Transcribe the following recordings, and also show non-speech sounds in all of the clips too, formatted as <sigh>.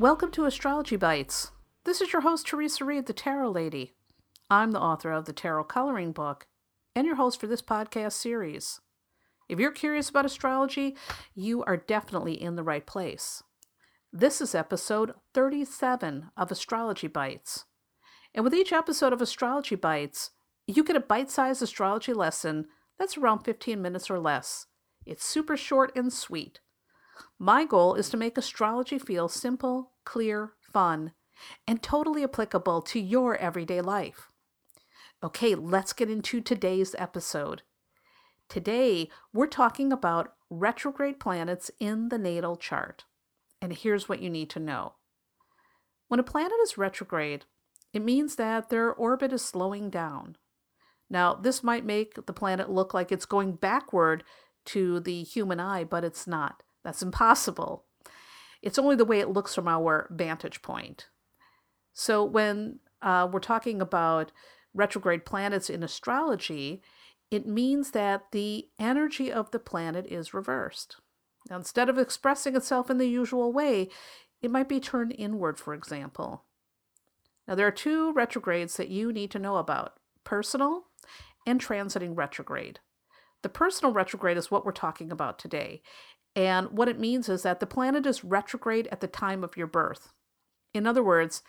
Welcome to Astrology Bites. This is your host, Teresa Reed, the Tarot Lady. I'm the author of the Tarot Coloring Book and your host for this podcast series. If you're curious about astrology, you are definitely in the right place. This is episode 37 of Astrology Bites. And with each episode of Astrology Bites, you get a bite sized astrology lesson that's around 15 minutes or less. It's super short and sweet. My goal is to make astrology feel simple, clear, fun, and totally applicable to your everyday life. Okay, let's get into today's episode. Today, we're talking about retrograde planets in the natal chart. And here's what you need to know. When a planet is retrograde, it means that their orbit is slowing down. Now, this might make the planet look like it's going backward to the human eye, but it's not. That's impossible. It's only the way it looks from our vantage point. So, when uh, we're talking about retrograde planets in astrology, it means that the energy of the planet is reversed. Now, instead of expressing itself in the usual way, it might be turned inward, for example. Now, there are two retrogrades that you need to know about personal and transiting retrograde. The personal retrograde is what we're talking about today. And what it means is that the planet is retrograde at the time of your birth. In other words,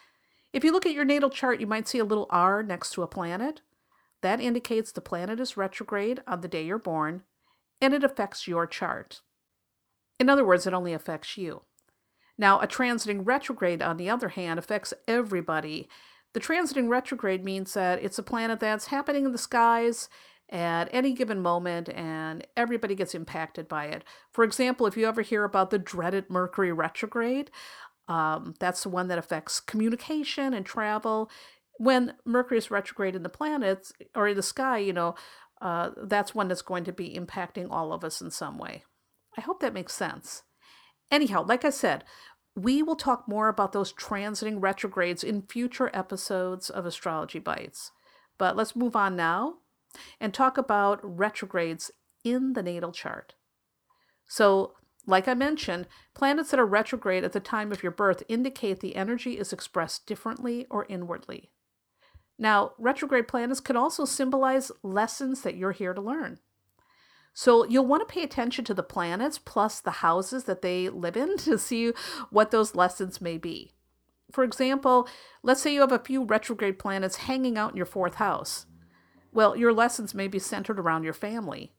if you look at your natal chart, you might see a little R next to a planet. That indicates the planet is retrograde on the day you're born, and it affects your chart. In other words, it only affects you. Now, a transiting retrograde, on the other hand, affects everybody. The transiting retrograde means that it's a planet that's happening in the skies at any given moment and everybody gets impacted by it. For example, if you ever hear about the dreaded Mercury retrograde, um, that's the one that affects communication and travel. When Mercury is retrograde in the planets or in the sky, you know, uh, that's one that's going to be impacting all of us in some way. I hope that makes sense. Anyhow, like I said, we will talk more about those transiting retrogrades in future episodes of Astrology Bites. But let's move on now and talk about retrogrades in the natal chart. So, like I mentioned, planets that are retrograde at the time of your birth indicate the energy is expressed differently or inwardly. Now, retrograde planets can also symbolize lessons that you're here to learn. So, you'll want to pay attention to the planets plus the houses that they live in <laughs> to see what those lessons may be. For example, let's say you have a few retrograde planets hanging out in your fourth house. Well, your lessons may be centered around your family,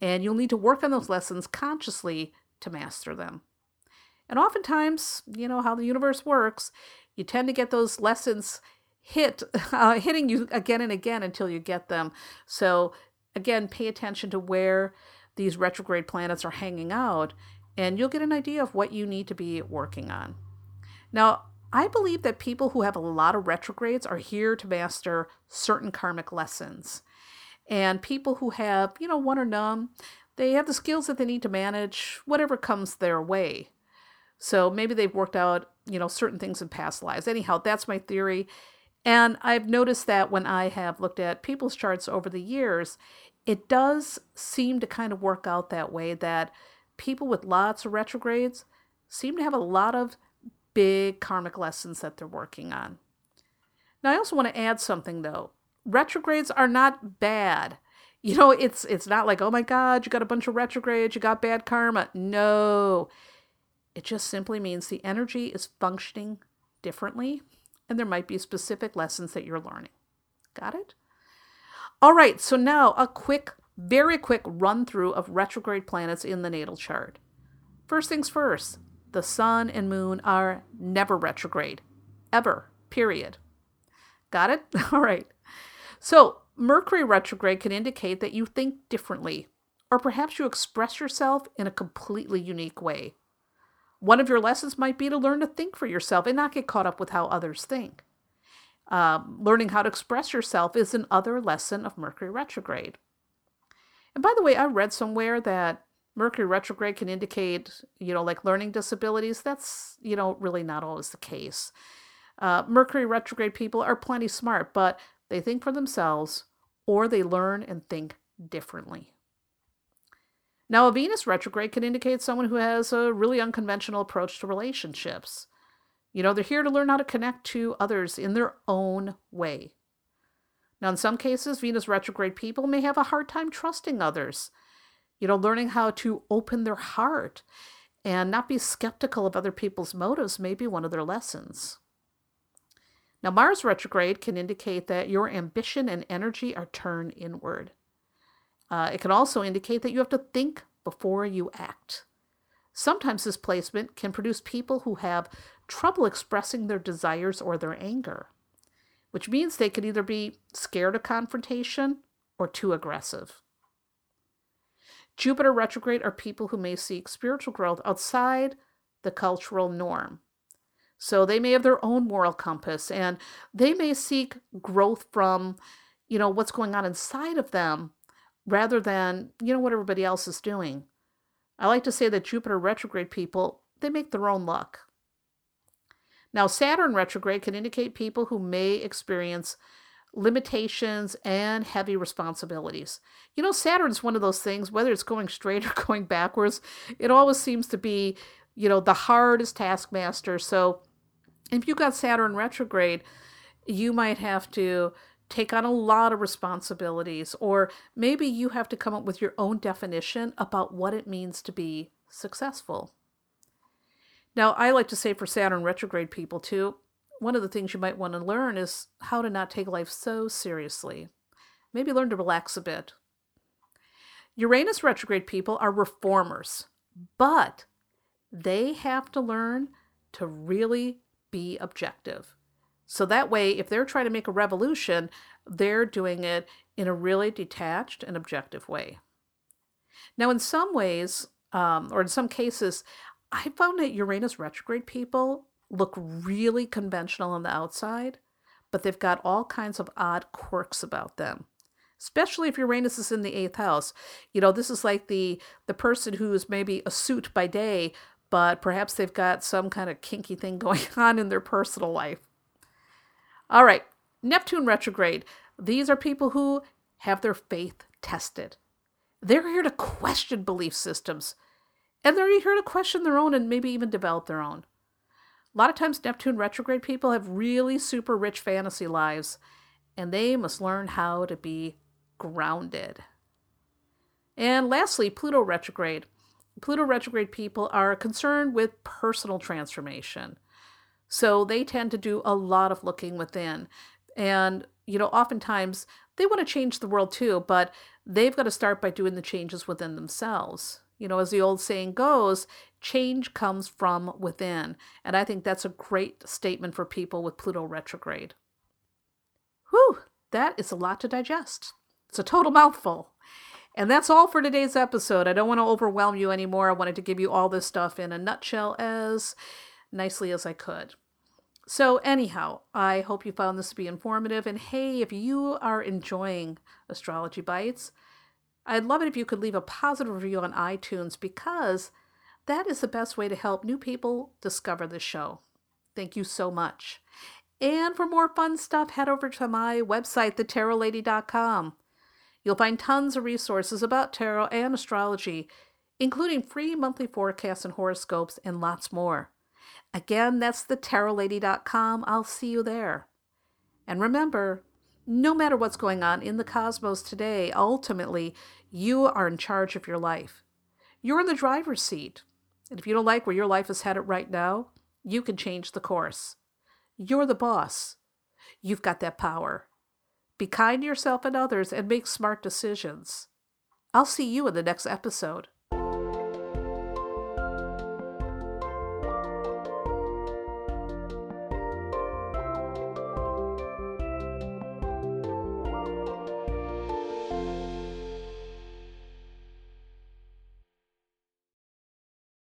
and you'll need to work on those lessons consciously to master them. And oftentimes, you know how the universe works, you tend to get those lessons hit <laughs> uh, hitting you again and again until you get them. So again, pay attention to where these retrograde planets are hanging out, and you'll get an idea of what you need to be working on. Now, I believe that people who have a lot of retrogrades are here to master certain karmic lessons. And people who have, you know, one or none, they have the skills that they need to manage whatever comes their way. So maybe they've worked out, you know, certain things in past lives. Anyhow, that's my theory. And I've noticed that when I have looked at people's charts over the years, it does seem to kind of work out that way that people with lots of retrogrades seem to have a lot of big karmic lessons that they're working on. Now, I also want to add something though. Retrogrades are not bad. <laughs> You know, it's it's not like, "Oh my god, you got a bunch of retrogrades, you got bad karma." No. It just simply means the energy is functioning differently and there might be specific lessons that you're learning. Got it? All right, so now a quick, very quick run through of retrograde planets in the natal chart. First things first, the sun and moon are never retrograde, ever, period. Got it? <laughs> All right. So, Mercury retrograde can indicate that you think differently, or perhaps you express yourself in a completely unique way. One of your lessons might be to learn to think for yourself and not get caught up with how others think. Um, learning how to express yourself is another lesson of Mercury retrograde. And by the way, I read somewhere that Mercury retrograde can indicate, you know, like learning disabilities. That's, you know, really not always the case. Uh, Mercury retrograde people are plenty smart, but they think for themselves or they learn and think differently. Now, a Venus retrograde can indicate someone who has a really unconventional approach to relationships. You know, they're here to learn how to connect to others in their own way. Now, in some cases, Venus retrograde people may have a hard time trusting others. You know, learning how to open their heart and not be skeptical of other people's motives may be one of their lessons. Now, Mars retrograde can indicate that your ambition and energy are turned inward. Uh, it can also indicate that you have to think before you act. Sometimes this placement can produce people who have trouble expressing their desires or their anger, which means they can either be scared of confrontation or too aggressive. Jupiter retrograde are people who may seek spiritual growth outside the cultural norm. So they may have their own moral compass and they may seek growth from, you know, what's going on inside of them rather than, you know, what everybody else is doing. I like to say that Jupiter retrograde people, they make their own luck. Now, Saturn retrograde can indicate people who may experience limitations and heavy responsibilities. You know, Saturn's one of those things, whether it's going straight or <laughs> going backwards, it always seems to be, you know, the hardest taskmaster. So if you've got Saturn retrograde, you might have to take on a lot of responsibilities, or maybe you have to come up with your own definition about what it means to be successful. Now, I like to say for Saturn retrograde people too, one of the things you might want to learn is how to not take life so seriously. Maybe learn to relax a bit. Uranus retrograde people are reformers, but they have to learn to really be objective. So that way, if they're trying to make a revolution, they're doing it in a really detached and objective way. Now, in some ways, um, or in some cases, I found that Uranus retrograde people look really conventional on the outside, but they've got all kinds of odd quirks about them. Especially if Uranus is in the eighth house. You know, this is like the the person who's maybe a suit by day, but perhaps they've got some kind of kinky thing <laughs> going on in their personal life. All right, Neptune retrograde. These are people who have their faith tested. They're here to question belief systems, and they're here to question their own and maybe even develop their own. A lot of times, Neptune retrograde people have really super rich fantasy lives, and they must learn how to be grounded. And lastly, Pluto retrograde. Pluto retrograde people are concerned with personal transformation. So they tend to do a lot of looking within. And, you know, oftentimes they want to change the world too, but they've got to start by doing the changes within themselves. You know, as the old saying goes, change comes from within. And I think that's a great statement for people with Pluto retrograde. Whew, that is a lot to digest. It's a total mouthful. And that's all for today's episode. I don't want to overwhelm you anymore. I wanted to give you all this stuff in a nutshell as nicely as I could. So, anyhow, I hope you found this to be informative. And hey, if you are enjoying Astrology Bites, I'd love it if you could leave a positive review on iTunes because that is the best way to help new people discover the show. Thank you so much. And for more fun stuff, head over to my website, thetarotlady.com. You'll find tons of resources about tarot and astrology, including free monthly forecasts and horoscopes, and lots more. Again, that's thetarotlady.com. I'll see you there. And remember, no matter what's going on in the cosmos today, ultimately, you are in charge of your life. You're in the driver's seat. And if you don't like where your life is headed right now, you can change the course. You're the boss. You've got that power. Be kind to yourself and others and make smart decisions. I'll see you in the next episode.